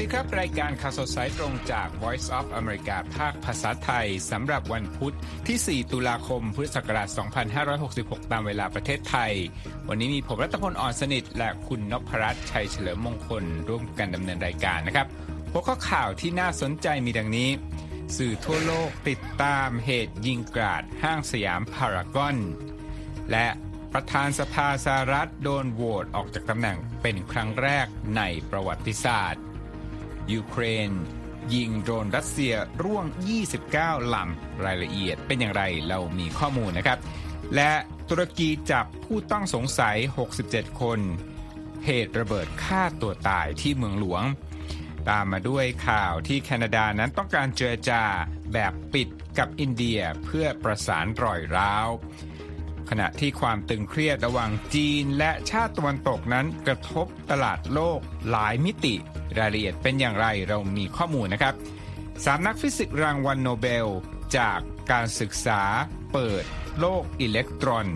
วัสดีครับ รายการข่าวสดสายตรงจาก Voice of America ภาคภาษาไทยสำหรับวันพุธที่ 4 ตุลาคม พุทธศักราช 2566 ตามเวลาประเทศไทย วันนี้มีผมรัตพลอ่อนสนิท และคุณนพรัตน์ชัยเฉลิมมงคล ร่วมกันดำเนินรายการนะครับหัวข้อข่าวที่น่าสนใจมีดังนี้ สื่อทั่วโลกติดตามเหตุยิงกราดห้างสยามพารากอน และประธานสภาสหรัฐโดนโหวตออกจากตำแหน่งเป็นครั้งแรกในประวัติศาสตร์ ยูเครน ยิงโดรนรัสเซียร่วง 29 ลำ รายละเอียดเป็นอย่างไรเรามีข้อมูลนะครับ และตุรกีจับผู้ต้องสงสัย 67 คน เหตุระเบิดฆ่าตัวตายที่เมืองหลวง ตามมาด้วยข่าวที่แคนาดานั้นต้องการเจรจาแบบปิดกับอินเดียเพื่อประสานรอยร้าว ขณะที่ความตึงเครียดระหว่างจีนและชาติตะวันตกนั้นกระทบตลาดโลกหลายมิติ รายละเอียดเป็นอย่างไรเรามีข้อมูลนะครับสามนักฟิสิกส์รางวัลโนเบล จากการศึกษาเปิดโลกอิเล็กตรอน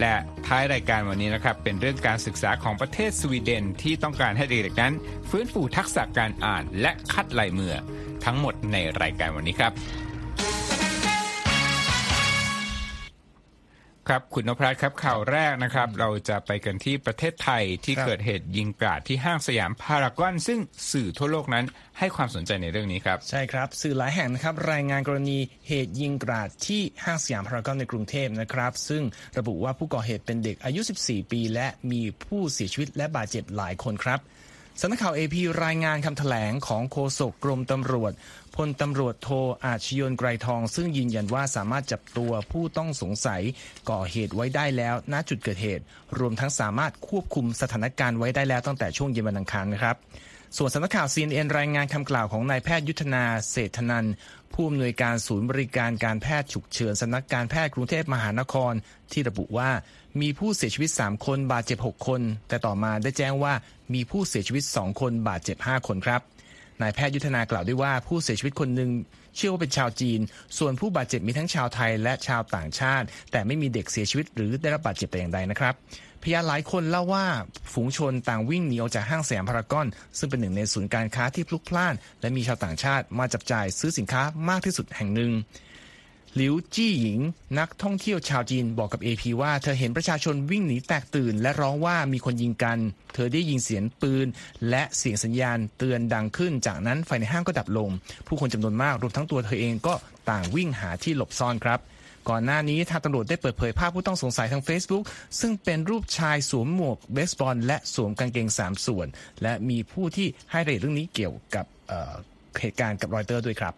และท้ายรายการวันนี้นะครับ เป็นเรื่องการศึกษาของประเทศสวีเดนที่ต้องการให้เด็กๆนั้น ฟื้นฟูทักษะการอ่านและคัดลายมือทั้งหมดในรายการวันนี้ครับ ครับคุณนพรัตน์ครับข่าวแรกนะครับ เราจะไปกันที่ประเทศไทยที่ครับเกิดเหตุยิงกราดที่ห้างสยามพารากอน ซึ่งสื่อทั่วโลกนั้นให้ความสนใจในเรื่องนี้ครับใช่ครับ สื่อหลายแห่งนะครับรายงานกรณีเหตุยิงกราดที่ห้างสยามพารากอนในกรุงเทพนะครับ ซึ่งระบุว่าผู้ก่อเหตุเป็นเด็กอายุ 14 ปี และมีผู้เสียชีวิตและบาดเจ็บหลายคนครับ สำนักข่าว AP รายงานคำแถลงของโฆษกกรมตำรวจพลตำรวจโทอาชยนไกรทอง ซึ่งยืนยันว่าสามารถจับตัวผู้ต้องสงสัยก่อเหตุไว้ได้แล้ว ณจุดเกิดเหตุ รวมทั้งสามารถควบคุมสถานการณ์ไว้ได้แล้วตั้งแต่ช่วงเย็นวันอังคารนะครับ ส่วนสำนักข่าว CNN รายงานคำกล่าวของนายแพทย์ยุทธนาเศรษฐนันท์ผู้อำนวยการศูนย์บริการการแพทย์ฉุกเฉินสำนักการแพทย์กรุงเทพมหานคร ที่ระบุว่ามีผู้เสียชีวิต 3 คนบาดเจ็บ 6 คน แต่ต่อมาได้แจ้งว่ามีผู้เสียชีวิต 2 คนบาดเจ็บ 5 คนครับนายแพทย์ยุทธนากล่าวด้วยว่าผู้เสียชีวิตคนหนึ่งเชื่อว่าเป็นชาวจีน ส่วนผู้บาดเจ็บมีทั้งชาวไทยและชาวต่างชาติ แต่ไม่มีเด็กเสียชีวิตหรือได้รับบาดเจ็บแต่อย่างใดนะครับ พยานหลายคนเล่าว่าฝูงชนต่างวิ่งหนีออกจากห้างสยามพารากอน ซึ่งเป็นหนึ่งในศูนย์การค้าที่พลุกพล่าน และมีชาวต่างชาติมาจับจ่ายซื้อสินค้ามากที่สุดแห่งหนึ่งหลิวจี้หญิง นักท่องเที่ยวชาวจีนบอกกับ AP ว่าเธอเห็นประชาชนวิ่งหนีแตกตื่น และร้องว่ามีคนยิงกัน เธอได้ยินเสียงปืน และเสียงสัญญาณเตือนดังขึ้น จากนั้นไฟในห้างก็ดับลง ผู้คนจำนวนมากรวมทั้งตัวเธอเองก็ต่างวิ่งหาที่หลบซ่อนครับ ก่อนหน้านี้ทางตำรวจได้เปิดเผยภาพผู้ต้องสงสัยทาง Facebook ซึ่งเป็นรูปชายสวมหมวกเบสบอลและสวมกางเกง 3 ส่วน และมีผู้ที่ให้รายละเอียดเรื่องนี้เกี่ยวกับเเหตุการณ์กับรอยเตอร์ด้วยครับ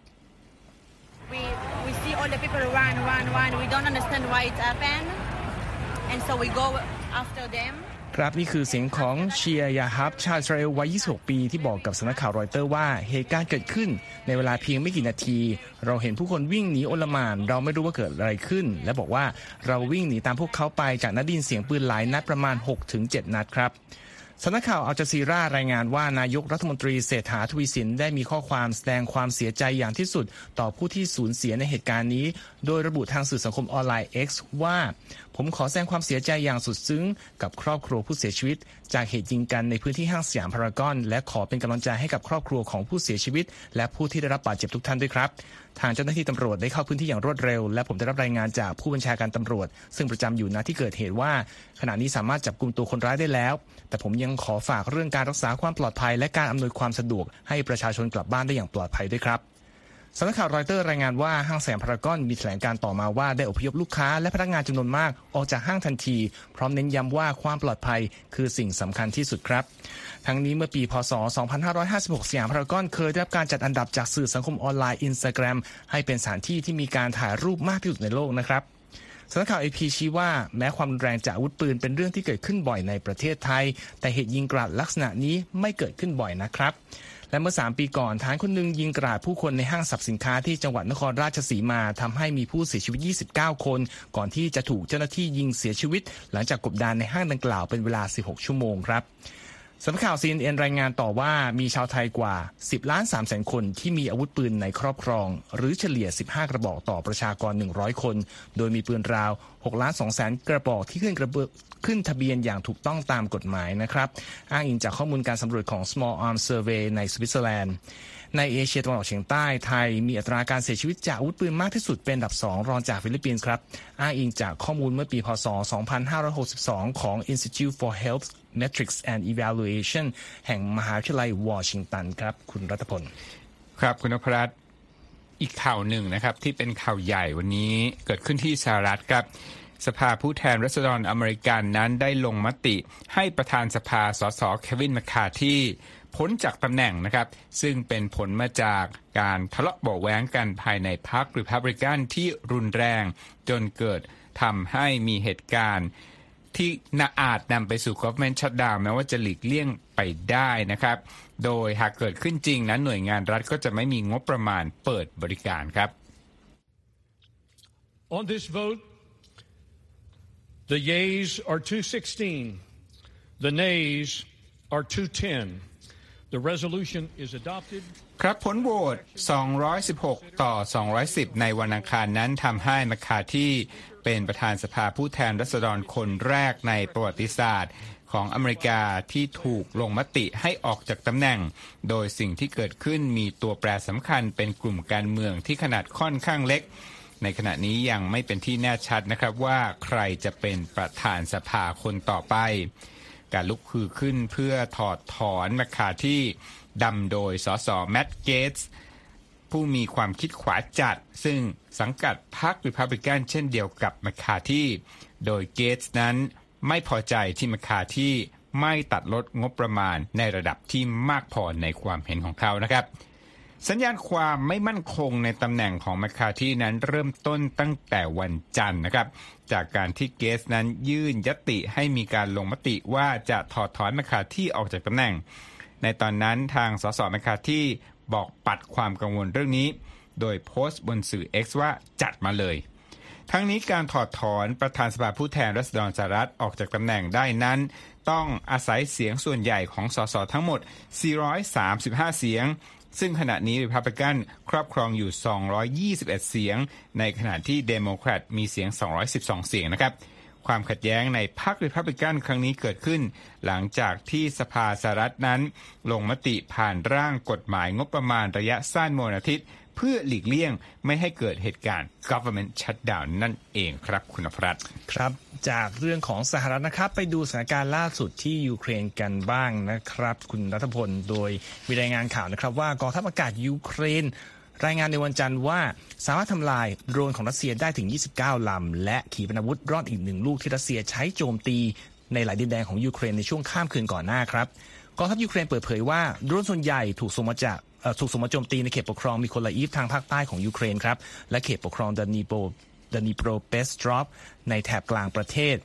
We we see all the people run, run, run. We don't understand why it happened, and so we go after them. ครับนี่คือเสียงของเชียร์ยาฮับ ชาวอิสราเอลวัย 26 ปีที่บอกกับสำนักข่าวรอยเตอร์ว่าเหตุการณ์เกิดขึ้นในเวลาเพียงไม่กี่นาที เราเห็นผู้คนวิ่งหนีโอลมาน เราไม่รู้ว่าเกิดอะไรขึ้น และบอกว่าเราวิ่งหนีตามพวกเขาไปจากนัดดินเสียงปืนหลายนัดประมาณ 6-7 นัดครับสำนักข่าวอัลจาซีรารายงานว่านายกรัฐมนตรีเศรษฐาทวีสินได้มีข้อความแสดงความเสียใจอย่างที่สุด ต่อผู้ที่สูญเสียในเหตุการณ์นี้โดยระบุทางสื่อสังคมออนไลน์ X ว่า ผมขอแสดงความเสียใจอย่างสุดซึ้ง กับครอบครัวผู้เสียชีวิต จากเหตุยิงกันในพื้นที่ห้างสยามพารากอน และขอเป็นกำลังใจให้กับครอบครัวของผู้เสียชีวิต และผู้ที่ได้รับบาดเจ็บทุกท่านด้วยครับทางเจ้าหน้าที่ตำรวจได้เข้าพื้นที่อย่างรวดเร็ว และผมได้รับรายงานจากผู้บัญชาการตำรวจ ซึ่งประจำอยู่ณที่เกิดเหตุว่า ขณะนี้สามารถจับกลุ่มตัวคนร้ายได้แล้ว แต่ผมยังขอฝากเรื่องการรักษาความปลอดภัย และการอำนวยความสะดวกให้ประชาชนกลับบ้านได้อย่างปลอดภัยด้วยครับ สำนักข่าวรอยเตอร์รายงานว่าห้างแสยามพารากอนมีแถลงการต่อมาว่าได้อพยพลูกค้าและพนักงานจำนวนมากออกจากห้างทันที พร้อมเน้นย้ำว่าความปลอดภัยคือสิ่งสำคัญที่สุดครับ ทั้งนี้เมื่อปีพศ 2556 สยามพารากอนเคยได้รับการจัดอันดับจากสื่อสังคมออนไลน์อินสตาแกรมให้เป็นสถานที่ที่มีการถ่ายรูปมากที่สุดในโลกนะครับสำนักข่าว AP ชี้ว่าแม้ความรุนแรงจากอาวุธปืนเป็นเรื่องที่เกิดขึ้นบ่อยในประเทศไทย แต่เหตุยิงกราดลักษณะนี้ไม่เกิดขึ้นบ่อยนะครับ และเมื่อ 3 ปีก่อนทหารคนหนึ่งยิงกราดผู้คนในห้างสรรพสินค้าที่จังหวัดนครราชสีมาทำให้มีผู้เสียชีวิต 29 คน ก่อนที่จะถูกเจ้าหน้าที่ยิงเสียชีวิต หลังจากกบดานในห้างดังกล่าวเป็นเวลา 16 ชั่วโมงครับ สำนักข่าว CNN รายงานต่อว่ามีชาวไทยกว่า 10 ล้าน3แสนคนที่มีอาวุธปืนในครอบครอง หรือเฉลี่ย 15 กระบอกต่อประชากร 100 คน โดยมีปืนราว6ล้าน2แสนกระบอกที่ขึ้นกระเบขึ้นทะเบียนอย่างถูกต้องตามกฎหมายนะครับ อ้างอิงจากข้อมูลการสำรวจของ Small Arms Survey ในสวิตเซอร์แลนด์ ในเอเชียตะวันออกเฉียงใต้ไทย มีอัตราการเสียชีวิตจากอาวุธปืนมากที่สุดเป็นอันดับ 2 รองจากฟิลิปปินส์ครับ อ้างอิงจากข้อมูลเมื่อปีพศ 2562 ของ Institute for Health Metrics and Evaluation แห่งมหาวิทยาลัยวอชิงตันครับ คุณรัตพล ครับคุณนพรัตน์อีกข่าวหนึ่งนะครับ ที่เป็นข่าวใหญ่วันนี้เกิดขึ้นที่สหรัฐครับสภาผู้แทนรัษฎรอเมริกันนั้นได้ลงมติ ให้ประธานสภาสสเควินมคคาที่พ้นจากตำแหน่งนะครับ ซึ่งเป็นผลมาจากการทะเลาะเบาแว้งกันภายในพรรคริพับลิกันที่รุนแรง จนเกิดทำให้มีเหตุการณ์ ที่นาอาจนำไปสู่ government shutdown แม้ว่าจะหลีกเลี่ยงไปได้นะครับ โดยหากเกิดขึ้นจริงนั้นหน่วยงานรัฐก็จะไม่มีงบประมาณเปิดบริการครับ On this vote, the yeas are 216, the nays are 210. The resolution is adopted. ครับผลโหวต 216 ต่อ 210 ในวันอังคารนั้นทำให้มคคาที่ เป็นประธานสภาผู้แทนรัษฎรคนแรกในประวัติศาสตร์ของอเมริกาที่ถูกลงมติให้ออกจากตำแหน่ง โดยสิ่งที่เกิดขึ้นมีตัวแปรสำคัญเป็นกลุ่มการเมืองที่ขนาดค่อนข้างเล็ก ในขณะนี้ยังไม่เป็นที่แน่ชัดนะครับว่าใครจะเป็นประธานสภาคนต่อไป การลุกฮือขึ้นเพื่อถอดถอนแมคคาร์ธีนำโดยสสแมตต์เกตส์ ผู้มีความคิดขวาจัด ซึ่งสังกัดพรรคริพับลิกันเช่นเดียวกับแมคคาร์ธี โดยเกตส์นั้นไม่พอใจที่แมคคาร์ธีไม่ตัดลดงบประมาณในระดับที่มากพอในความเห็นของเขานะครับ สัญญาณความไม่มั่นคงในตำแหน่งของแมคคาร์ธีนั้นเริ่มต้นตั้งแต่วันจันทร์นะครับ จากการที่เกสนั้นยื่นยติให้มีการลงมติว่าจะถอดถอนมคคาที่ออกจากตำแหน่ง ในตอนนั้นทางสสมคคาที่ บอกปัดความกังวลเรื่องนี้ โดยโพสต์บนสื่อ X ว่าจัดมาเลย ทั้งนี้การถอดถอนประธานสภาผู้แทนรัษฎรสหรัฐออกจากตำแหน่งได้นั้น ต้องอาศัยเสียงส่วนใหญ่ของสสทั้งหมด 435 เสียงซึ่งขณะนี้ริพับลิกันครอบครองอยู่ 221 เสียง ในขณะที่เดโมแครตมีเสียง 212 เสียงนะครับ ความขัดแย้งในพรรคริพับลิกันครั้งนี้เกิดขึ้น หลังจากที่สภาสหรัฐนั้น ลงมติผ่านร่างกฎหมายงบประมาณระยะสั้นโมนอาทิตย์ เพื่อหลีกเลี่ยงไม่ให้เกิดเหตุการณ์ government shutdown นั่นเองครับคุณอภรัตครับจากเรื่องของสหรัฐนะครับ ไปดูสถานการณ์ล่าสุดที่ยูเครนกันบ้างนะครับ คุณรัฐพลโดยมีรายงานข่าวนะครับว่ากองทัพอากาศยูเครน รายงานในวันจันทร์ว่าสามารถทำลายโดรนของรัสเซียได้ถึง 29 ลำ และขีปนาวุธร่อนอีกหนึ่งลูกที่รัสเซียใช้โจมตี ในหลายดินแดนของยูเครนในช่วงข้ามคืนก่อนหน้าครับกองทัพยูเครนเปิดเผยว่าโดรนส่วนใหญ่ถูกส่งมาจากถูกส่งมาโจมตีในเขตปกครองมิโคลาอิฟทางภาคใต้ของยูเครนครับและเขตปกครองดนิโปรดนิโปรเปตรอฟสก์ในแถบกลางประเทศ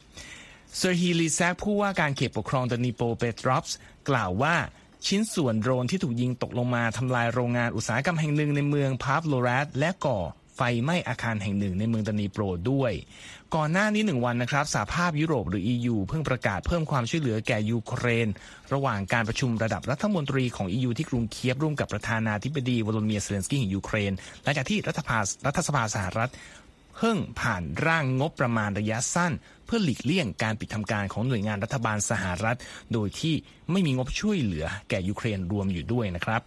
เซอร์ฮีลีซักผู้ว่าการเขตปกครองดนิโปรเปตรอฟสก์กล่าวว่า ชิ้นส่วนโดรนที่ถูกยิงตกลงมาทำลายโรงงานอุตสาหกรรมแห่งหนึ่งในเมืองพาฟโลฮราดและก่อไฟไหม้อาคารแห่งหนึ่งในเมืองดนิโปรด้วย ก่อนหน้านี้หนึ่งวันนะครับสหภาพยุโรปหรือ EU เพิ่งประกาศเพิ่มความช่วยเหลือแก่ยูเครน ระหว่างการประชุมระดับรัฐมนตรีของ EU ที่กรุงเคียฟร่วมกับประธานาธิบดีโวโลดิเมียร์เซเลนสกี้แห่งยูเครนหลังจากที่รัฐสภารัฐสภาสหรัฐ เพิ่งผ่านร่างงบประมาณระยะสั้น เพื่อหลีกเลี่ยงการปิดทำการของหน่วยงานรัฐบาลสหรัฐ โดยที่ไม่มีงบช่วยเหลือแก่ยูเครนรวมอยู่ด้วยนะครับ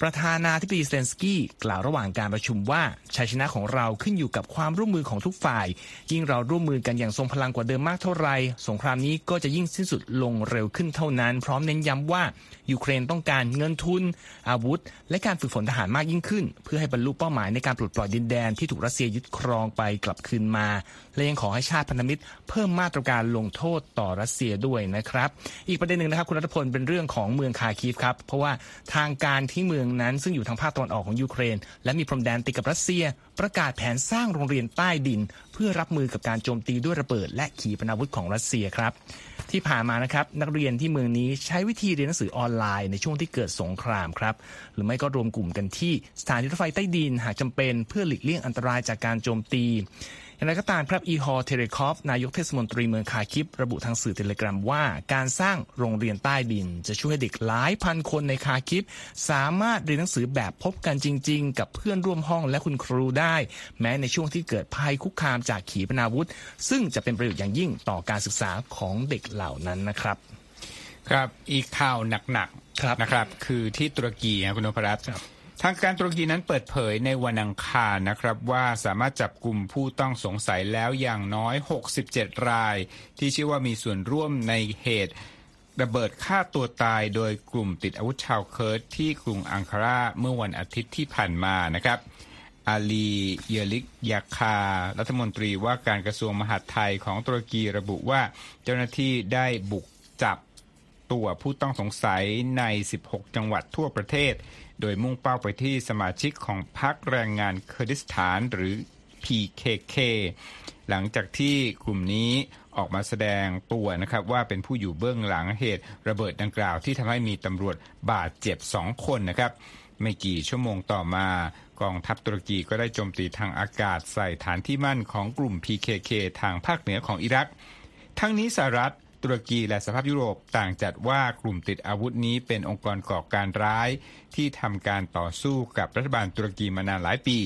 ประธานาธิบดีเซเลนสกี้กล่าวระหว่างการประชุมว่าชัยชนะของเราขึ้นอยู่กับความร่วมมือของทุกฝ่าย ยิ่งเราร่วมมือกันอย่างทรงพลังกว่าเดิมมากเท่าไร สงครามนี้ก็จะยิ่งสิ้นสุดลงเร็วขึ้นเท่านั้น พร้อมเน้นย้ำว่ายูเครนต้องการเงินทุน อาวุธ และการฝึกฝนทหารมากยิ่งขึ้น เพื่อให้บรรลุเป้าหมายในการปลดปล่อยดินแดนที่ถูกรัสเซียยึดครองไปกลับคืนมา และยังขอให้ชาติพันธมิตร เพิ่มมาตรการลงโทษต่อรัสเซียด้วยนะครับ อีกประเด็นหนึ่งนะครับคุณรัฐพลเป็นเรื่องของเมืองคาคีฟครับเพราะว่าทางการที่เมืองนั้น ซึ่งอยู่ทางภาคตะวันออกของยูเครน และมีพรมแดนติดกับรัสเซีย ประกาศแผนสร้างโรงเรียนใต้ดิน เพื่อรับมือกับการโจมตีด้วยระเบิด และขีปนาวุธของรัสเซียครับ ที่ผ่านมานะครับนักเรียนที่เมืองนี้ใช้วิธีเรียนหนังสือออนไลน์ในช่วงที่เกิดสงครามครับหรือไม่ก็รวมกลุ่มกันที่สถานีรถไฟใต้ดินหากจำเป็น เพื่อหลีกเลี่ยงอันตรายจากการโจมตี อย่างไรก็ตามครับอีฮอเทเรคอฟนายกเทศมนตรีเมืองคาคิป ระบุทางสื่อเทเลกรามว่า การสร้างโรงเรียนใต้ดิน จะช่วยให้เด็กหลายพันคนในคาคิป สามารถเรียนหนังสือแบบพบกันจริง ๆ กับเพื่อนร่วมห้องและคุณครูได้ แม้ในช่วงที่เกิดภัยคุกคามจากขีปนาวุธ ซึ่งจะเป็นประโยชน์อย่างยิ่งต่อการศึกษาของเด็กเหล่านั้นนะครับ ครับอีกข่าวหนัครับๆนะครับ คือที่ตุรกีนะคุณนพรัตน์ครับ ทางการตุรกีนั้นเปิดเผยในวันอังคารนะครับว่าสามารถจับกลุ่มผู้ต้องสงสัยแล้วอย่างน้อย 67 ราย ที่เชื่อว่ามีส่วนร่วมในเหตุระเบิดฆ่าตัวตายโดยกลุ่มติดอาวุธชาวเคิร์ดที่กรุงอังคาราเมื่อวันอาทิตย์ที่ผ่านมานะครับ อาลีเยร์ลิกายา รัฐมนตรีว่าการกระทรวงมหาดไทยของตุรกีระบุว่าเจ้าหน้าที่ได้บุกจับตัวผู้ต้องสงสัยใน 16 จังหวัดทั่วประเทศ โดยมุ่งเป้าไปที่สมาชิกของพรรคแรงงานเคอร์ดิสถานหรือ PKK หลังจากที่กลุ่มนี้ออกมาแสดงตัวนะครับว่าเป็นผู้อยู่เบื้องหลังเหตุระเบิดดังกล่าวที่ทำให้มีตำรวจบาดเจ็บสองคนนะครับ ไม่กี่ชั่วโมงต่อมากองทัพตุรกีก็ได้โจมตีทางอากาศใส่ฐานที่มั่นของกลุ่ม PKK ทางภาคเหนือของอิรัก ทั้งนี้สหรัฐ ตุรกีและสภาพยุโรปต่างจัดว่ากลุ่มติดอาวุธนี้เป็นองค์กรก่อการร้าย ที่ทำการต่อสู้กับรัฐบาลตุรกีมานานหลายปี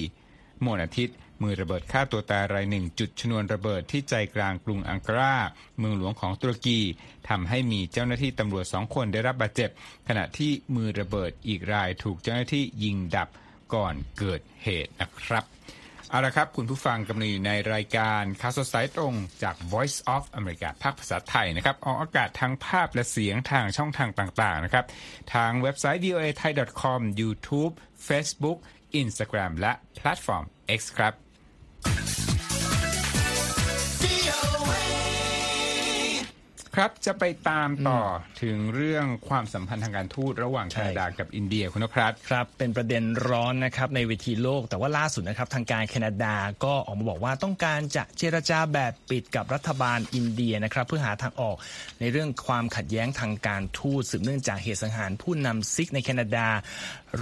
เมื่อวันอาทิตย์มือระเบิดฆ่าตัวตายรายหนึ่งจุดชนวนระเบิดที่ใจกลางกรุงอังการาเมืองหลวงของตุรกีทำให้มีเจ้าหน้าที่ตำรวจสองคนได้รับบาดเจ็บ ขณะที่มือระเบิดอีกรายถูกเจ้าหน้าที่ยิงดับก่อนเกิดเหตุนะครับ เอาละครับ คุณผู้ฟังกำลังอยู่ในรายการข่าวสดสายตรงจาก Voice of America ภาคภาษาไทยนะครับ ออกอากาศทั้งภาพและเสียงทางช่องทางต่างๆนะครับ ทางเว็บไซต์ voathai.com YouTube Facebook Instagram และแพลตฟอร์ม X ครับ ครับจะไปตามต่อถึงเรื่องความสัมพันธ์ทางการทูตระหว่างใช่แคนาดากับอินเดียคุณนพรัตน์ครับ เป็นประเด็นร้อนนะครับในเวทีโลก แต่ว่าล่าสุดนะครับทางการแคนาดาก็ออกมาบอกว่าต้องการจะเจรจาแบบปิดกับรัฐบาลอินเดียนะครับ เพื่อหาทางออกในเรื่องความขัดแย้งทางการทูตสืบเนื่องจากเหตุสังหารผู้นำซิกข์ในแคนาดา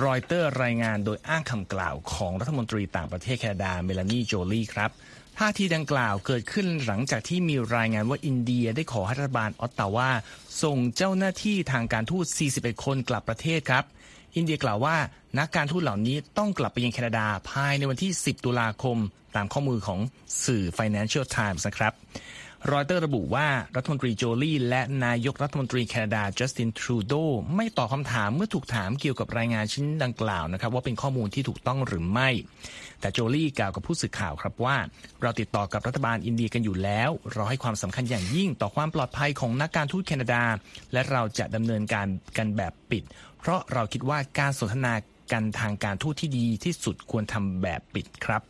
รอยเตอร์รายงานโดยอ้างคำกล่าวของรัฐมนตรีต่างประเทศแคนาดาเมลานีโจลีครับ ท่าทีดังกล่าวเกิดขึ้นหลังจากที่มีรายงานว่าอินเดียได้ขอให้รัฐบาลออตตาวาส่งเจ้าหน้าที่ทางการทูต 41 คนกลับประเทศครับ อินเดียกล่าวว่านักการทูตเหล่านี้ต้องกลับไปยังแคนาดาภายในวันที่ 10 ตุลาคม ตามข้อมูลของสื่อ Financial Times นะครับ รอยเตอร์ระบุว่ารัฐมนตรีโจลี่และนายกรัฐมนตรีแคนาดาจัสตินทรูโดไม่ตอบคำถามเมื่อถูกถามเกี่ยวกับรายงานชิ้นดังกล่าวนะครับว่าเป็นข้อมูลที่ถูกต้องหรือไม่ แต่โจลี่กล่าวกับผู้สื่อข่าวครับว่า เราติดต่อกับรัฐบาลอินเดียกันอยู่แล้ว เราให้ความสำคัญอย่างยิ่งต่อความปลอดภัยของนักการทูตแคนาดา และเราจะดำเนินการกันแบบปิด เพราะเราคิดว่าการสนทนา กันทางการทูตที่ดีที่สุดควรทำแบบปิดครับ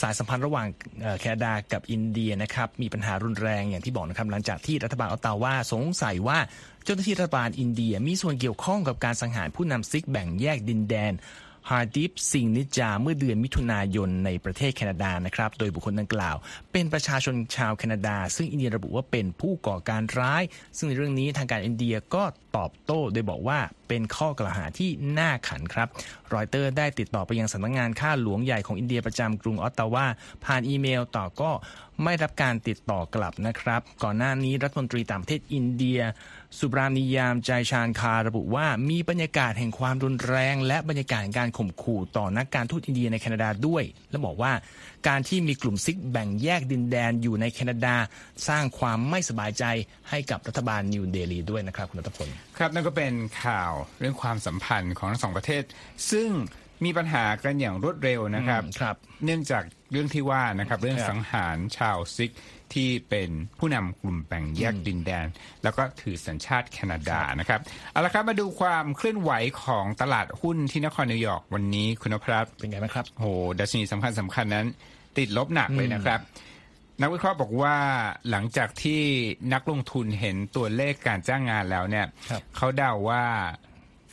สายสัมพันธ์ระหว่างแคนาดากับอินเดียนะครับมีปัญหารุนแรงอย่างที่บอกนะครับหลังจากที่รัฐบาลออตตาวาสงสัยว่าเจ้าหน้าที่รัฐบาลอินเดียมีส่วนเกี่ยวข้องกับการสังหารผู้นำซิกข์แบ่งแยกดินแดน ฮาร์ดีป ซิงห์ นิจจาร์เมื่อเดือนมิถุนายนในประเทศแคนาดานะครับ โดยบุคคลดังกล่าว เป็นประชาชนชาวแคนาดา ซึ่งอินเดียระบุว่าเป็นผู้ก่อการร้าย ซึ่งในเรื่องนี้ทางการอินเดียก็ตอบโต้โดยบอกว่าเป็นข้อกล่าวหาที่น่าขันครับ รอยเตอร์ได้ติดต่อไปยังสำนักงานข้าหลวงใหญ่ของอินเดียประจำกรุงออตตาวาผ่านอีเมลแต่ก็ไม่ได้รับการติดต่อกลับนะครับ ก่อนหน้านี้รัฐมนตรีต่างประเทศอินเดีย สุบรามันยัม ไจชานการ์ระบุว่ามีบรรยากาศแห่งความรุนแรง และบรรยากาศแห่งการข่มขู่ต่อนักการทูตอินเดียในแคนาดาด้วย และบอกว่า การที่มีกลุ่มซิกข์แบ่งแยกดินแดนอยู่ในแคนาดา สร้างความไม่สบายใจให้กับรัฐบาลนิวเดลีด้วยนะครับคุณรัฐพลครับนั่นก็เป็นข่าวเรื่องความสัมพันธ์ของทั้งสองประเทศ ซึ่ง มีปัญหากันอย่างรวดเร็วนะครับอืมครับ เนื่องจากเรื่องที่ว่านะครับ เรื่องครับสังหารชาวซิกข์ที่เป็นผู้นำกลุ่มแบ่งแยกดินแดน แล้วก็ถือสัญชาติแคนาดานะครับเอาละครับมาดูความเคลื่อนไหวของตลาดหุ้นที่นครนิวยอร์กวันนี้คุณนพรัตน์เป็นไงบ้างครับโหดัชนีสำคัญสำคัญนั้น ติดลบหนักเลยนะครับ นักวิเคราะห์บอกว่าหลังจากที่นักลงทุนเห็นตัวเลขการจ้างงานแล้วเนี่ยครับเขาเดาว่า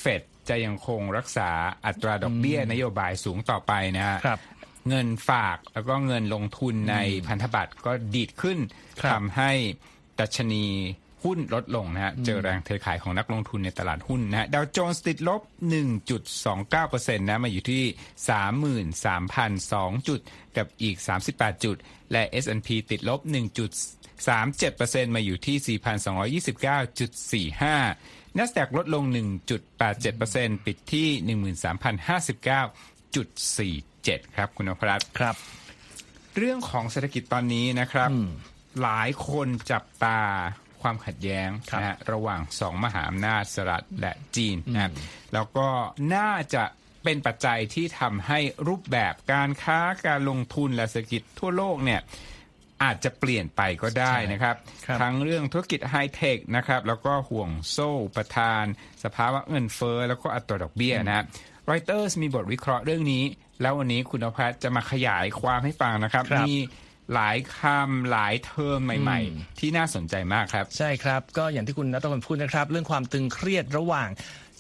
เฟด จะยังคงรักษาอัตราดอกเบี้ยนโยบายสูงต่อไปนะฮะครับเงินฝากแล้วก็เงินลงทุนในพันธบัตรก็ดีดขึ้นครับทำให้ดัชนีหหุ้นลดลงนะฮะเจอแรงเทขายของนักลงทุนในตลาดหุ้นนะฮะดาวโจนส์ติดลบ 1.29%นะมาอยู่ที่ 33,002 จุดกับอีก 38 จุด และ S&P ติดลบ 1.37%มาอยู่ที่ 4,229.45 NASDAQ ลดลง 1.87%ปิดที่ 13,059.47 ครับคุณนพรัตน์ครับ เรื่องของเศรษฐกิจตอนนี้นะครับ หลายคนจับตาความขัดแย้งครับนะฮะระหว่างสองมหาอำนาจสหรัฐและจีนนะครับแล้วก็น่าจะเป็นปัจจัยที่ทำให้รูปแบบการค้าการลงทุนและเศรษฐกิจทั่วโลกเนี่ย อาจจะเปลี่ยนไปก็ได้นะครับครับ ทั้งเรื่องธุรกิจไฮเทคนะครับแล้วก็ห่วงโซ่ประทาน สภาวะเงินเฟ้อแล้วก็อัตราดอกเบี้ยนะครับรอยเตอร์สมีบทวิเคราะห์เรื่องนี้ แล้ววันนี้คุณนภัสจะมาขยายความให้ฟังนะครับครับมีหลายคำหลายเทอมใหม่ ๆ ที่น่าสนใจมากครับ ใช่ครับ ก็อย่างทีคุณรัฐพลพูดนะครับ เรื่องความตึงเครียดระหว่าง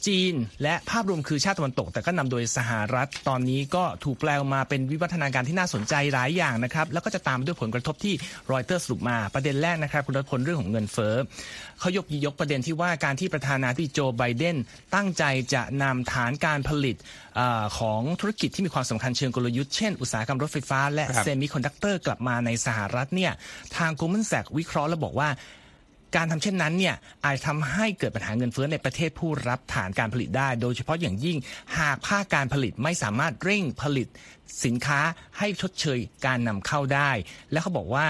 จีน และภาพรวมคือชาติตะวันตก แต่ก็นำโดยสหรัฐ ตอนนี้ก็ถูกแปลออกมาเป็นวิวัฒนาการที่น่าสนใจหลายอย่างนะครับ แล้วก็จะตามมาด้วยผลกระทบที่รอยเตอร์สรุปมาประเด็นแรกนะครับคุณรัฐพลเรื่องของเงินเฟ้อเขายกยกประเด็นที่ว่าการที่ประธานาธิบดีโจไบเดนตั้งใจจะนำฐานการผลิตอ่าของธุรกิจที่มีความสำคัญเชิงกลยุทธ์เช่นอุตสาหกรรมรถไฟฟ้าและครับเซมิคอนดักเตอร์กลับมาในสหรัฐเนี่ยทาง Goldman Sachs วิเคราะห์และบอกว่า การทำเช่นนั้นเนี่ยอาจทำให้เกิดปัญหาเงินเฟ้อในประเทศผู้รับฐานการผลิตได้ โดยเฉพาะอย่างยิ่งหากภาคการผลิตไม่สามารถเร่งผลิตสินค้าให้ชดเชยการนำเข้าได้ และเขาบอกว่า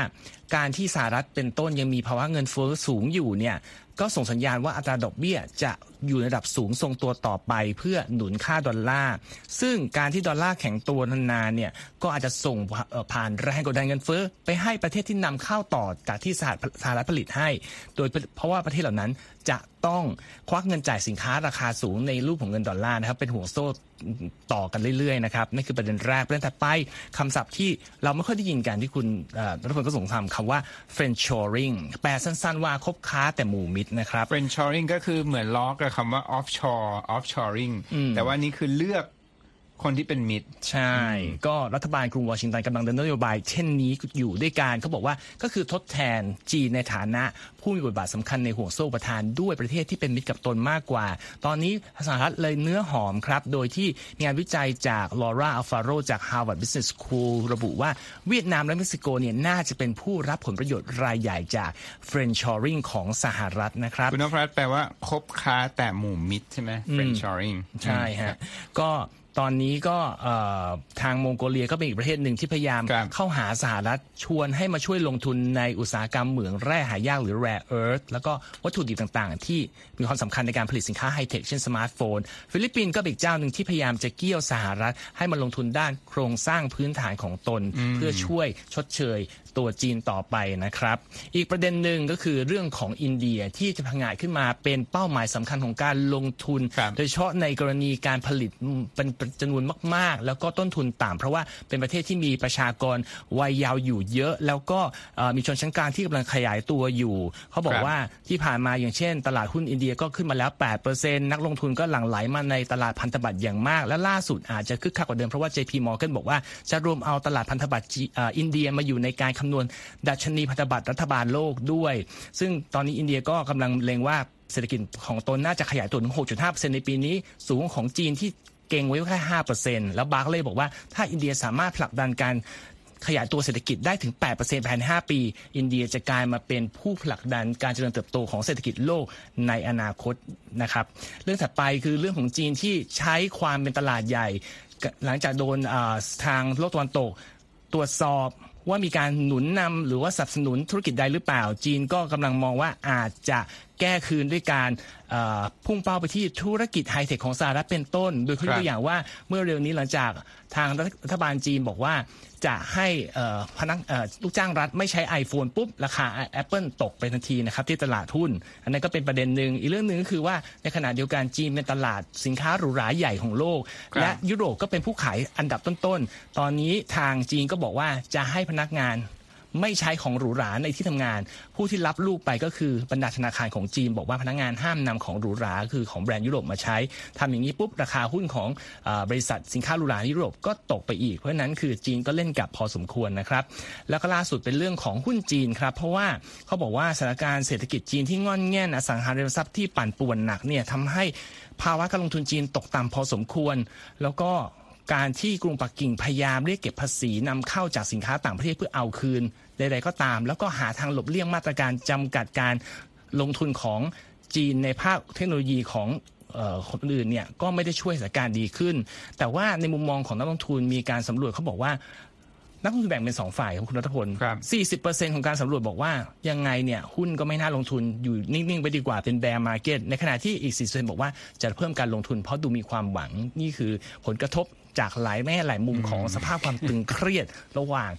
การที่สหรัฐเป็นต้นยังมีภาวะเงินเฟ้อสูงอยู่เนี่ยก็ส่งสัญญาณว่าอัตราดอกเบี้ยจะอยู่ในระดับสูงทรงตัวต่อไป เพื่อหนุนค่าดอลลาร์ ซึ่งการที่ดอลลาร์แข็งตัวนานๆเนี่ยก็อาจจะส่งผ่านแรงกดดันเงินเฟ้อไปให้ประเทศที่นำเข้าต่อจากที่สหรัฐผลิตให้ โดยเพราะว่าประเทศเหล่านั้นจะต้องควักเงินจ่ายสินค้าราคาสูงในรูปของเงินดอลลาร์นะครับเป็นห่วงโซ่ต่อกันเรื่อยๆนะครับนั่นคือประเด็นแรกประเด็นถัดไปคำศัพท์ที่เราไม่ค่อยได้ยินกันที่คุณเอ่อรัฐพลก็ส่งคำคำว่า friendshoring แปลสั้นๆว่าคบค้าแต่หมู่มิตรนะครับ friendshoring ก็คือเหมือนล้อกบคำว่า offshore offshoring แต่ว่านี่คือเลือก คนที่เป็นมิตร ใช่ ก็รัฐบาลกรุงวอชิงตันกำลังดำเนินนโยบาย เช่นนี้อยู่ด้วยการเขาบอกว่าก็คือทดแทนจีนในฐานะ ผู้มีบทบาทสำคัญในห่วงโซ่ประทานด้วยประเทศที่เป็นมิตรกับตนมากกว่า ตอนนี้สหรัฐเลยเนื้อหอมครับ โดยที่มีงานวิจัยจากลอร่าอัลฟาโรจาก Harvard Business School ระบุว่าเวียดนามและเม็กซิโกเนี่ยน่าจะเป็นผู้รับผลประโยชน์รายใหญ่จาก friendshoring ของสหรัฐนะครับคุณนพรัตน์แปลว่าคบค้าแต่หมู่มิตรใช่ไหม friendshoring ใช่ฮะก็ ตอนนี้ก็เอ่อทางมองโกเลียก็เป็นอีกประเทศหนึ่งที่พยายามครับเข้าหาสหรัฐชวนให้มาช่วยลงทุนในอุตสาหกรรมเหมืองแร่หายากหรือ rare earth แล้วก็วัตถุดิบต่างๆ ที่มีความสำคัญในการผลิตสินค้าไฮเทคเช่นสมาร์ทโฟน ฟิลิปปินส์ก็เป็นอีกเจ้าหนึ่งที่พยายามจะเกี่ยวสหรัฐ ให้มาลงทุนด้านโครงสร้างพื้นฐานของตน เพื่อช่วยชดเชยตัวจีนต่อไปนะครับ อีกประเด็นหนึ่งก็คือเรื่องของอินเดียที่จะพังงาดขึ้นมาเป็นเป้าหมายสำคัญของการลงทุนครับโดยเฉพาะในกรณีการผลิตเป็นจำนวนมาก ๆ แล้วก็ต้นทุนต่ำเพราะว่าเป็นประเทศที่มีประชากรวัยยาวอยู่เยอะ แล้วก็เอ่อมีชนชั้นกลางที่กำลังขยายตัวอยู่ เขาบอคกรับว่าที่ผ่านมาอย่างเช่น ตลาดหุ้นอินเดียก็ขึ้นมาแล้ว 8%นักลงทุนก็หลั่งไหลมาในตลาดพันธบัตรอย่างมาก และล่าสุดอาจจะคึกคักกว่าเดิมเพราะว่า JP Morgan บอกว่าจะรวมเอาตลาดพันธบัตรจีเอ่ออินเดียมาอยู่ในการคำนวณดัชนีพันธบัตรรัฐบาลโลกด้วย ซึ่งตอนนี้อินเดียก็กำลังเล็งว่าเศรษฐกิจของตนน่าจะขยายตัวถึง 6.5%ในปีนี้ สูงของจีนที่ เก่งไว้แค่5%แล้วบาร์เลยบอกว่าถ้าอินเดียสามารถผลักดันการขยายตัวเศรษฐกิจได้ถึง 8%ภายใน 5 ปี อินเดียจะกลายมาเป็นผู้ผลักดันการเจริญเติบโตของเศรษฐกิจโลกในอนาคตนะครับ เรื่องถัดไปคือเรื่องของจีนที่ใช้ความเป็นตลาดใหญ่ หลังจากโดนทางโลกตะวันตกตรวจสอบว่ามีการหนุนนำหรือว่าสนับสนุนธุรกิจใดหรือเปล่า จีนก็กำลังมองว่าอาจจะ แก้คืนด้วยการเอ่อพุ่งเป้าไปที่ธุรกิจไฮเทคของสหรัฐเป็นต้น โดยเขายกตัวอย่างว่าเมื่อเร็วนี้หลังจากทางรัฐบาลจีนบอกว่าจะให้เอ่อพนักเอ่อลูกจ้างรัฐไม่ใช้ iPhone ปุ๊บ ราคา Apple ตกไปทันทีนะครับที่ตลาดหุ้น อันนั้นก็เป็นประเด็นหนึ่งอีกเรื่องหนึ่งก็คือว่าในขณะเดียวกันจีนเป็นตลาดสินค้าหรูหราใหญ่ของโลกครับและยุโรปก็เป็นผู้ขายอันดับต้นๆ ตอนนี้ทางจีนก็บอกว่าจะให้พนักงาน ไม่ใช้ของหรูหราในที่ทำงาน ผู้ที่รับลูกไปก็คือบรรดาธนาคารของจีน บอกว่าพนักงานห้ามนำของหรูหราคือของแบรนด์ยุโรปมาใช้ทำอย่างนี้ปุ๊บราคาหุ้นของบริษัทสินค้าหรูหรายุโรปก็ตกไปอีก เพราะฉะนั้นคือจีนก็เล่นกับพอสมควรนะครับ แล้วก็ล่าสุดเป็นเรื่องของหุ้นจีนครับ เพราะว่าเขาบอกว่าสถานการณ์เศรษฐกิจจีนที่งอนแง่นอสังหาริมทรัพย์ที่ปั่นป่วนหนักเนี่ยทำให้ภาวะการลงทุนจีนตกต่ำพอสมควร แล้วก็ การที่กรุงปักกิ่งพยายามเรียกเก็บภาษีนำเข้าจากสินค้าต่างประเทศเพื่อเอาคืนใดๆก็ตาม แล้วก็หาทางหลบเลี่ยงมาตรการจำกัดการลงทุนของจีนในภาคเทคโนโลยีของคนอื่นเนี่ยก็ไม่ได้ช่วยสถานการณ์ดีขึ้น แต่ว่าในมุมมองของนักลงทุนมีการสำรวจเขาบอกว่า นักลงทุนแบ่งเป็นสองฝ่ายครับคุณรัฐพลสี่สิบเปอร์เซ็นต์ของการสำรวจบอกว่ายังไงเนี่ยหุ้นก็ไม่น่าลงทุนอยู่นิ่ง ๆ ไปดีกว่าเป็น bear market ในขณะที่อีกสี่สิบเปอร์เซ็นต์บอกว่าจะเพิ่มการลงทุนเพราะดูมีความหวังนี่คือผลกระทบ จากหลายแง่หลายมุมของสภาพความตึงเครียดระหว่าง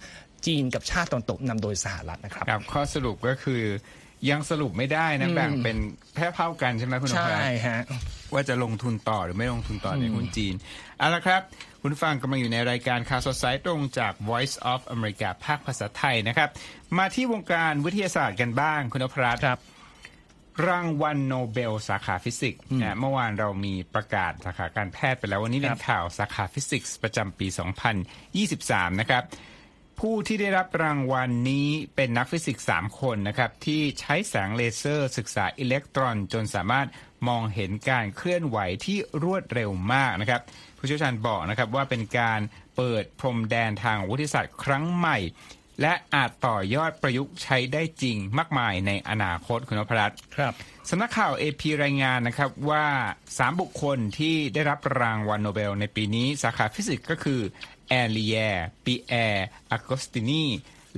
จีนกับชาติตะวันตกนำโดยสหรัฐนะครับครับข้อสรุปก็คือยังสรุปไม่ได้นะแบ่งเป็นแค่เท่ากันใช่ไหมคุณนพใช่ฮะว่าจะลงทุนต่อหรือไม่ลงทุนต่อในหุ้นจีนเอาละครับ คุณผู้ฟังกำลังอยู่ในรายการข่าวสดสายตรงจาก Voice of America ภาคภาษาไทยนะครับ มาที่วงการวิทยาศาสตร์กันบ้างคุณนพรัตน์ค รับรางวัลโนเบลสาขาฟิสิกส์นะเมื่อวานเรามีประกาศสาขาการแพทย์ไปแล้ววันนี้เป็นข่าวสาขาฟิสิกส์ประจำปี 2023 นะครับ ผู้ที่ได้รับรางวัลนี้เป็นนักฟิสิกส์ 3 คนนะครับ ที่ใช้แสงเลเซอร์ศึกษาอิเล็กตรอน จนสามารถมองเห็นการเคลื่อนไหวที่รวดเร็วมากนะครับ ผู้เชี่ยวชาญบอกนะครับว่าเป็นการเปิดพรมแดนทางวิทยาศาสตร์ครั้งใหม่ และอาจต่อยอดประยุกต์ใช้ได้จริงมากมายในอนาคตคุณนพรัตน์ครับสำนักข่าว AP รายงานนะครับว่า 3 บุคคลที่ได้รับรางวัลโนเบลในปีนี้สาขาฟิสิกส์ก็คือแอน ลุยลิเยร์ปิแอร์อากอสตินี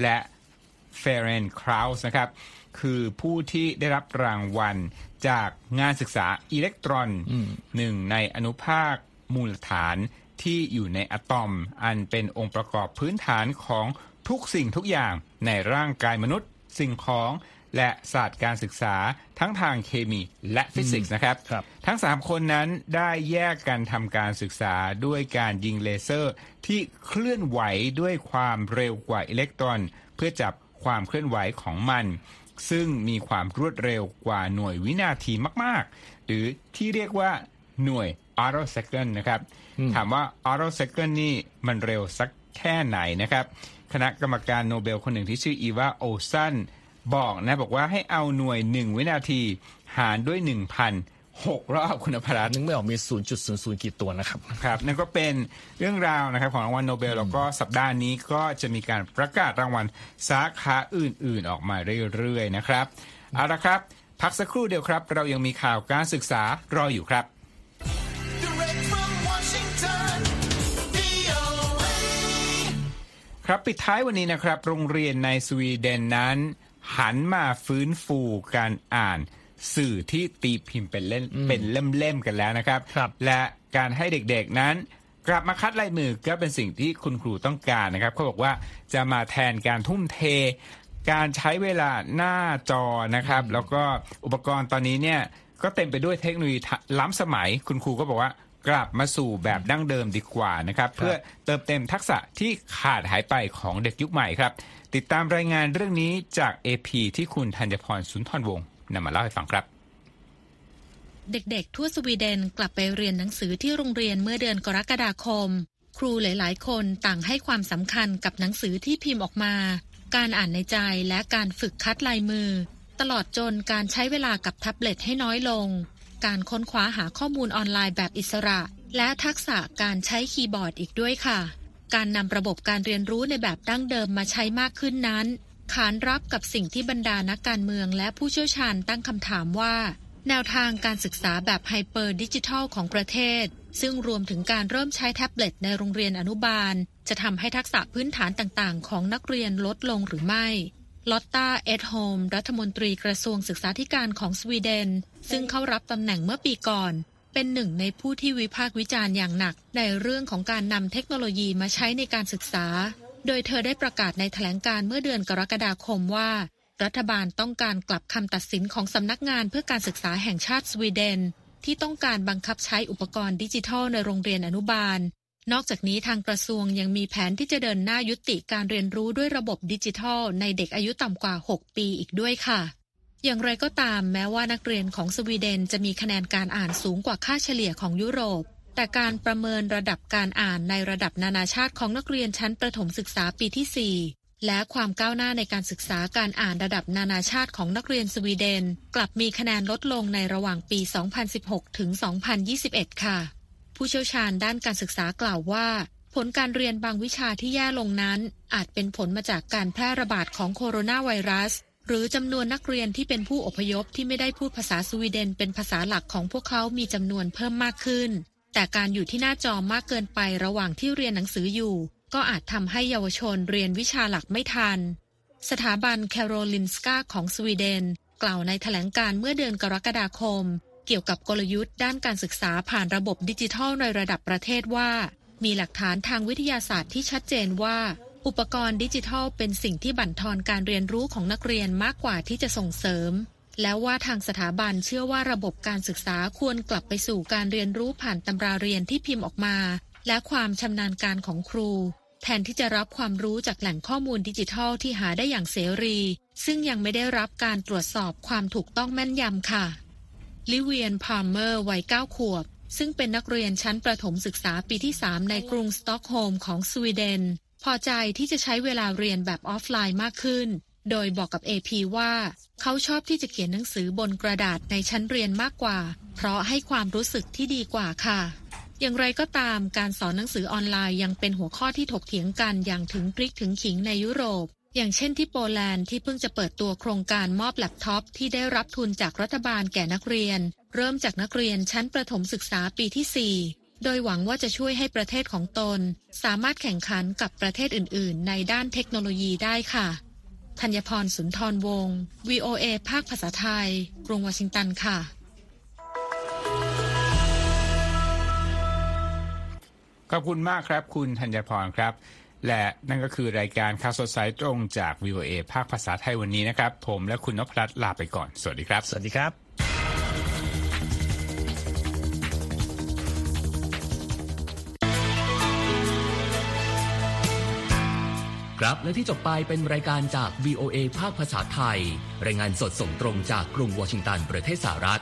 และเฟเรนซ์ เคราซ์นะครับคือผู้ที่ได้รับรางวัลจากงานศึกษาอิเล็กตรอนหนึ่งในอนุภาคมูลฐานที่อยู่ในอะตอม อันเป็นองค์ประกอบพื้นฐานของ ทุกสิ่งทุกอย่างในร่างกายมนุษย์ สิ่งของและศาสตร์การศึกษาทั้งทางเคมีและฟิสิกส์นะครับรบทั้ง 3 คนนั้นได้แยกกันทำการศึกษาด้วยการยิงเลเซอร์ ที่เคลื่อนไหวด้วยความเร็วกว่าอิเล็กตรอน เพื่อจับความเคลื่อนไหวของมัน ซึ่งมีความรวดเร็วกว่าหน่วยวินาทีมาก ๆ หรือที่เรียกว่าหน่วย auto second นะครับ ถามว่า auto second นี่มันเร็วสักแค่ไหนนะครับ คณะกรรมการโนเบลคนหนึ่งที่ชื่ออีวาโอซันบอกนะบอกว่าให้เอาหน่วยหนึ่งวินาทีหารด้วยหนึ่งพันหกรอบคุณภรัตนึกไม่ออกมี 0.00 กี่ตัวนะครับครับ นั่นก็เป็นเรื่องราวนะครับของรางวัลโนเบล แล้วก็สัปดาห์นี้ก็จะมีการประกาศรางวัลสาขาอื่น ๆ ออกมาเรื่อย ๆ นะครับ เอาละครับ พักสักครู่เดียวครับ เรายังมีข่าวการศึกษารออยู่ครับ ครับปิดท้ายวันนี้นะครับ โรงเรียนในสวีเดนนั้น หันมาฟื้นฟูการอ่านสื่อที่ตีพิมพ์เป็นเล่นเป็นเล่มๆกันแล้วนะครับรบและการให้เด็กๆนั้น กลับมาคัดลายมือก็เป็นสิ่งที่คุณครูต้องการนะครับเขาบอกว่าจะมาแทนการทุ่มเท การใช้เวลาหน้าจอนะครับ แล้วก็อุปกรณ์ตอนนี้เนี่ยก็เต็มไปด้วยเทคโนโลยีล้ำสมัย คุณครูก็บอกว่า กลับมาสู่แบบดั้งเดิมดีกว่านะครับ เพื่อเติมเต็มทักษะที่ขาดหายไปของเด็กยุคใหม่ครับ ติดตามรายงานเรื่องนี้จาก AP ที่คุณธัญพรสุนทรวงศ์นำมาเล่าให้ฟังครับเด็กๆ ทั่วสวีเดนกลับไปเรียนหนังสือที่โรงเรียนเมื่อเดือนกรกฎาคม ครูหลายๆ คนต่างให้ความสำคัญกับหนังสือที่พิมพ์ออกมา การอ่านในใจและการฝึกคัดลายมือ ตลอดจนการใช้เวลากับแท็บเล็ตให้น้อยลง การค้นคว้าหาข้อมูลออนไลน์แบบอิสระ และทักษะการใช้คีย์บอร์ดอีกด้วยค่ะ การนำระบบการเรียนรู้ในแบบดั้งเดิมมาใช้มากขึ้นนั้น ขานรับกับสิ่งที่บรรดานักการเมืองและผู้เชี่ยวชาญตั้งคำถามว่า แนวทางการศึกษาแบบ hyper-digital ของประเทศ ซึ่งรวมถึงการเริ่มใช้แท็บเล็ตในโรงเรียนอนุบาล จะทำให้ทักษะพื้นฐานต่างๆ ของนักเรียนลดลงหรือไม่ ลอตตาเอ็ดโฮมรัฐมนตรีกระทรวงศึกษาธิการของสวีเดน ซึ่งเข้ารับตำแหน่งเมื่อปีก่อน เป็นหนึ่งในผู้ที่วิพากษ์วิจารณ์อย่างหนัก ในเรื่องของการนำเทคโนโลยีมาใช้ในการศึกษา โดยเธอได้ประกาศในแถลงการเมื่อเดือนกรกฎาคมว่า รัฐบาลต้องการกลับคำตัดสินของสำนักงานเพื่อการศึกษาแห่งชาติสวีเดน ที่ต้องการบังคับใช้อุปกรณ์ดิจิทัลในโรงเรียนอนุบาล นอกจากนี้ทางกระทรวงยังมีแผนที่จะเดินหน้ายุติการเรียนรู้ด้วยระบบดิจิทัล ในเด็กอายุต่ำกว่า 6 ปีอีกด้วยค่ะ อย่างไรก็ตามแม้ว่านักเรียนของสวีเดนจะมีคะแนนการอ่านสูงกว่าค่าเฉลี่ยของยุโรป แต่การประเมินระดับการอ่านในระดับนานาชาติของนักเรียนชั้นประถมศึกษาปีที่ 4และความก้าวหน้าในการศึกษาการอ่านระดับนานาชาติของนักเรียนสวีเดน กลับมีคะแนนลดลงในระหว่างปี 2016 ถึง 2021 ค่ะ ผู้เชี่ยวชาญด้านการศึกษากล่าวว่า ผลการเรียนบางวิชาที่แย่ลงนั้น อาจเป็นผลมาจากการแพร่ระบาดของโคโรนาไวรัส หรือจำนวนนักเรียนที่เป็นผู้อพยพที่ไม่ได้พูดภาษาสวีเดนเป็นภาษาหลักของพวกเขามีจำนวนเพิ่มมากขึ้น แต่การอยู่ที่หน้าจอมากเกินไประหว่างที่เรียนหนังสืออยู่ ก็อาจทำให้เยาวชนเรียนวิชาหลักไม่ทัน สถาบันแคโรลินสกาของสวีเดน กล่าวในแถลงการเมื่อเดือนกรกฎาคม เกี่ยวกับกลยุทธ์ด้านการศึกษาผ่านระบบดิจิทัลในระดับประเทศว่า มีหลักฐานทางวิทยาศาสตร์ที่ชัดเจนว่า อุปกรณ์ดิจิทัลเป็นสิ่งที่บั่นทอนการเรียนรู้ของนักเรียนมากกว่าที่จะส่งเสริม แล้วว่าทางสถาบันเชื่อว่าระบบการศึกษาควรกลับไปสู่การเรียนรู้ผ่านตำราเรียนที่พิมพ์ออกมา และความชำนาญการของครู แทนที่จะรับความรู้จากแหล่งข้อมูลดิจิทัลที่หาได้อย่างเสรี ซึ่งยังไม่ได้รับการตรวจสอบความถูกต้องแม่นยำค่ะ ลิเวียนพาร์เมอร์วัย 9 ขวบ ซึ่งเป็นนักเรียนชั้นประถมศึกษาปีที่ 3 ในกรุงสต็อกโฮล์มของสวีเดน พอใจที่จะใช้เวลาเรียนแบบออฟไลน์มากขึ้น โดยบอกกับ AP ว่า เขาชอบที่จะเขียนหนังสือบนกระดาษในชั้นเรียนมากกว่า เพราะให้ความรู้สึกที่ดีกว่าค่ะ อย่างไรก็ตามการสอนหนังสือออนไลน์ยังเป็นหัวข้อที่ถกเถียงกันอย่างถึงพริกถึงขิงในยุโรป อย่างเช่นที่โปแลนด์ที่เพิ่งจะเปิดตัวโครงการมอบแล็ปท็อปที่ได้รับทุนจากรัฐบาลแก่นักเรียน เริ่มจากนักเรียนชั้นประถมศึกษาปีที่ 4 โดยหวังว่าจะช่วยให้ประเทศของตน สามารถแข่งขันกับประเทศอื่น ๆ ในด้านเทคโนโลยีได้ค่ะธัญพรสุนทรวงศ์ VOA ภาคภาษาไทย กรุงวอชิงตันค่ะ ขอบคุณมากครับ คุณธัญพรครับ และนั่นก็คือรายการข่าวสดสายตรงจาก VOA ภาคภาษาไทยวันนี้นะครับ ผมและคุณนพรัตน์ลาไปก่อน สวัสดีครับ สวัสดีครับครับและที่จบไปเป็นรายการจาก VOA ภาคภาษาไทย รายงานสดส่งตรงจากกรุงวอชิงตันประเทศสหรัฐ